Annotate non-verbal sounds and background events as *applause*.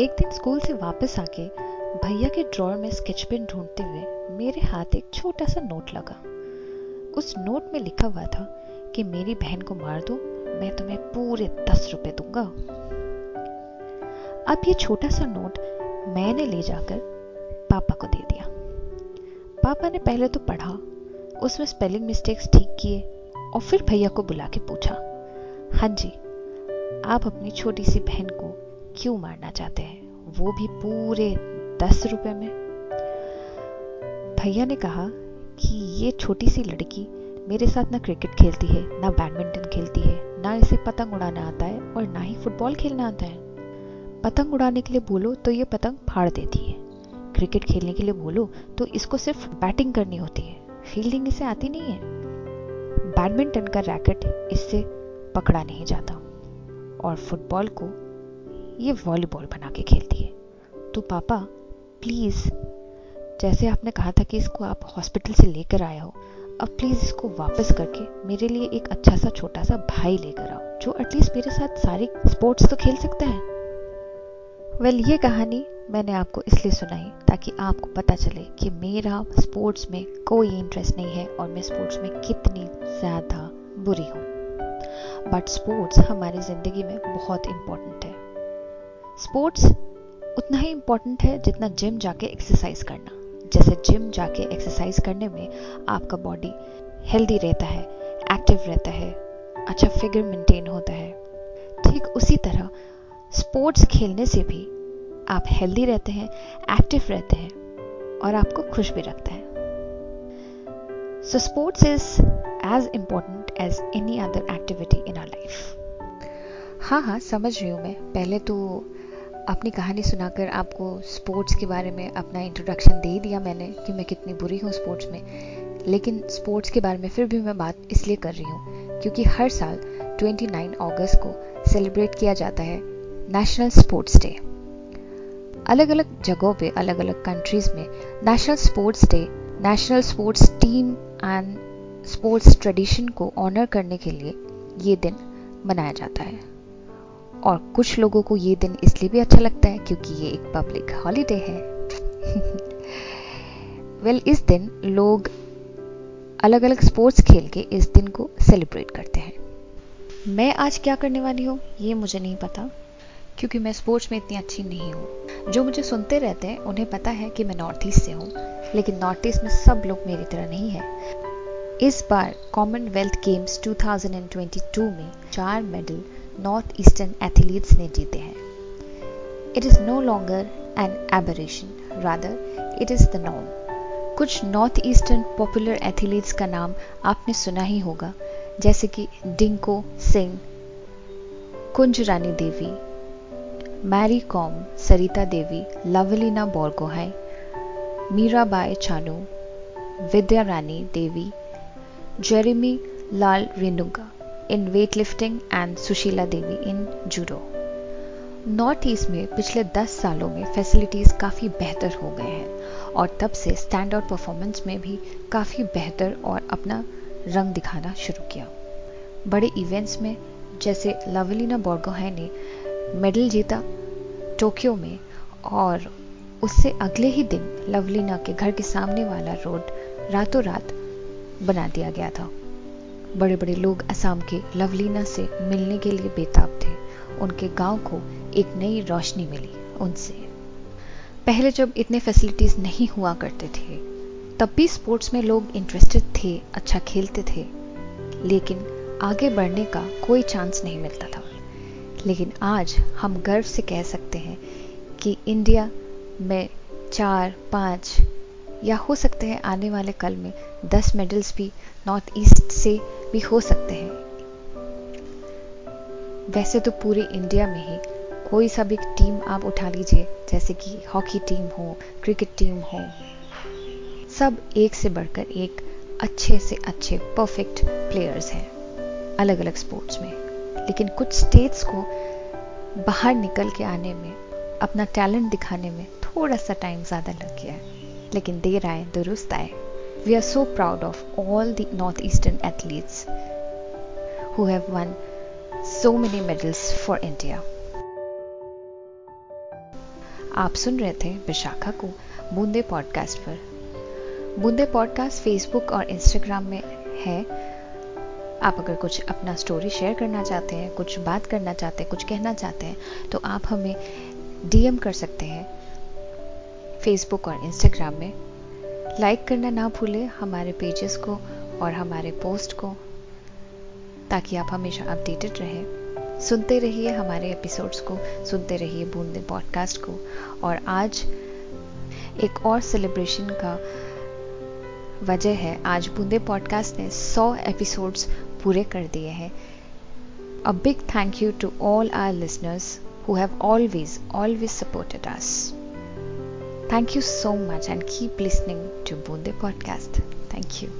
एक दिन स्कूल से वापस आके भैया के ड्रॉर में स्केच पेन ढूंढते हुए मेरे हाथ एक छोटा सा नोट लगा। उस नोट में लिखा हुआ था कि मेरी बहन को मार दो, मैं तुम्हें पूरे दस रुपए दूँगा। अब ये छोटा सा नोट मैंने ले जाकर पापा को दे दिया। पापा ने पहले तो पढ़ा उसमें स्पेलिंग मिस्टेक्स ठीक किए और फिर भैया को बुला के पूछा हाँ जी, आप अपनी छोटी सी बहन को क्यों मारना चाहते हैं? वो भी पूरे दस रुपए में। भैया ने कहा कि ये छोटी सी लड़की मेरे साथ ना क्रिकेट खेलती है, ना बैडमिंटन खेलती है, ना इसे पतंग उड़ाना आता है और ना ही फुटबॉल खेलना आता है। पतंग उड़ाने के लिए बोलो तो ये पतंग फाड़ देती है। क्रिकेट खेलने के लिए बोलो तो इसको सिर्फ़ बैटिंग करनी होती है। फील्डिंग इसे आती नहीं है। बैडमिंटन का रैकेट इससे पकड़ा नहीं जाता। और फुटबॉल को ये वॉलीबॉल बना के खेलती है। तो पापा प्लीज़ जैसे आपने कहा था कि इसको आप हॉस्पिटल से लेकर आए हो अब प्लीज़ इसको वापस करके मेरे लिए एक अच्छा सा छोटा सा भाई लेकर आओ जो एटलीस्ट मेरे साथ सारे स्पोर्ट्स तो खेल सकते हैं। वेल well, ये कहानी मैंने आपको इसलिए सुनाई ताकि आपको पता चले कि मेरा स्पोर्ट्स में कोई इंटरेस्ट नहीं है और मैं स्पोर्ट्स में कितनी ज़्यादा बुरी हूँ। बट स्पोर्ट्स हमारी ज़िंदगी में बहुत इम्पोर्टेंट है। स्पोर्ट्स उतना ही इम्पोर्टेंट है जितना जिम जाके एक्सरसाइज करना। जैसे जिम जाके एक्सरसाइज करने में आपका बॉडी हेल्दी रहता है एक्टिव रहता है अच्छा फिगर मेंटेन होता है। ठीक उसी तरह स्पोर्ट्स खेलने से भी आप हेल्दी रहते हैं एक्टिव रहते हैं और आपको खुश भी रखता है। So sports is as important as any other activity in our life हाँ हाँ समझ रही हूँ मैं। पहले तो अपनी कहानी सुनाकर आपको स्पोर्ट्स के बारे में अपना इंट्रोडक्शन दे दिया मैंने कि मैं कितनी बुरी हूँ स्पोर्ट्स में। लेकिन स्पोर्ट्स के बारे में फिर भी मैं बात इसलिए कर रही हूँ क्योंकि हर साल 29 अगस्त को सेलिब्रेट किया जाता है नेशनल स्पोर्ट्स डे अलग अलग जगहों पे अलग अलग कंट्रीज़ में national sports day national sports team and sports tradition को ऑनर करने के लिए ये दिन मनाया जाता है। और कुछ लोगों को ये दिन इसलिए भी अच्छा लगता है क्योंकि ये एक पब्लिक हॉलीडे है। वेल *laughs* well, इस दिन लोग अलग अलग स्पोर्ट्स खेल के इस दिन को सेलिब्रेट करते हैं। मैं आज क्या करने वाली हूँ ये मुझे नहीं पता क्योंकि मैं स्पोर्ट्स में इतनी अच्छी नहीं हूँ। जो मुझे सुनते रहते हैं उन्हें पता है कि मैं नॉर्थ ईस्ट से हूँ लेकिन नॉर्थ ईस्ट में सब लोग मेरी तरह नहीं है। इस बार कॉमनवेल्थ गेम्स 2022 में चार मेडल नॉर्थ ईस्टर्न एथलीट्स ने जीते हैं। It is no longer an aberration rather it is the norm कुछ नॉर्थ ईस्टर्न पॉपुलर एथलीट्स का नाम आपने सुना ही होगा, जैसे कि Dingko Singh Kunjarani Devi Mary Kom Sarita Devi Lovlina Borgohain Mirabai Chanu Vidyarani Devi Jeremy Lalrinnunga in weightlifting and Sushila Devi in judo north east में पिछले 10 सालों में फैसिलिटीज़ काफ़ी बेहतर हो गए हैं और तब से स्टैंड आउट परफॉर्मेंस में भी काफ़ी बेहतर और अपना रंग दिखाना शुरू किया। बड़े इवेंट्स में जैसे लवलीना बोर्गोहाई ने मेडल जीता टोक्यो में और उससे अगले ही दिन लवलीना के घर के सामने वाला रोड रातों रात बना दिया गया था। बड़े बड़े लोग असम के लवलीना से मिलने के लिए बेताब थे। उनके गाँव को एक नई रोशनी मिली उनसे। पहले जब इतने फैसिलिटीज़ नहीं हुआ करते थे, तब भी स्पोर्ट्स में लोग इंटरेस्टेड थे अच्छा खेलते थे। लेकिन आगे बढ़ने का कोई चांस नहीं मिलता था। लेकिन आज हम गर्व से कह सकते हैं कि इंडिया में चार, पाँच या हो सकते हैं आने वाले कल में दस मेडल्स भी नॉर्थ ईस्ट से भी हो सकते हैं। वैसे तो पूरे इंडिया में ही कोई सा भी टीम आप उठा लीजिए, जैसे कि हॉकी टीम हो, क्रिकेट टीम हो, सब एक से बढ़कर एक अच्छे से अच्छे परफेक्ट प्लेयर्स हैं अलग अलग स्पोर्ट्स में। लेकिन कुछ स्टेट्स को बाहर निकल के आने में, अपना टैलेंट दिखाने में थोड़ा सा टाइम ज़्यादा लग गया है। लेकिन देर आए दुरुस्त आए। We are so proud of all the Northeastern athletes who have won so many medals for India. आप सुन रहे थे विशाखा को बूंदे पॉडकास्ट पर। बूंदे पॉडकास्ट फेसबुक और इंस्टाग्राम में है। आप अगर कुछ अपना स्टोरी शेयर करना चाहते हैं, कुछ बात करना चाहते हैं, कुछ कहना चाहते हैं तो आप हमें डीएम कर सकते हैं फेसबुक और इंस्टाग्राम में। लाइक करना ना भूलें हमारे पेजेस को और हमारे पोस्ट को ताकि आप हमेशा अपडेटेड रहें। सुनते रहिए हमारे एपिसोड्स को सुनते रहिए बूंदे पॉडकास्ट को। और आज एक और सेलिब्रेशन का वजह है आज बूंदे पॉडकास्ट ने 100 एपिसोड्स पूरे कर दिए हैं। A big thank you to all our listeners who have always, always supported us. Thank you so much and keep listening to Bunde Podcast. Thank you.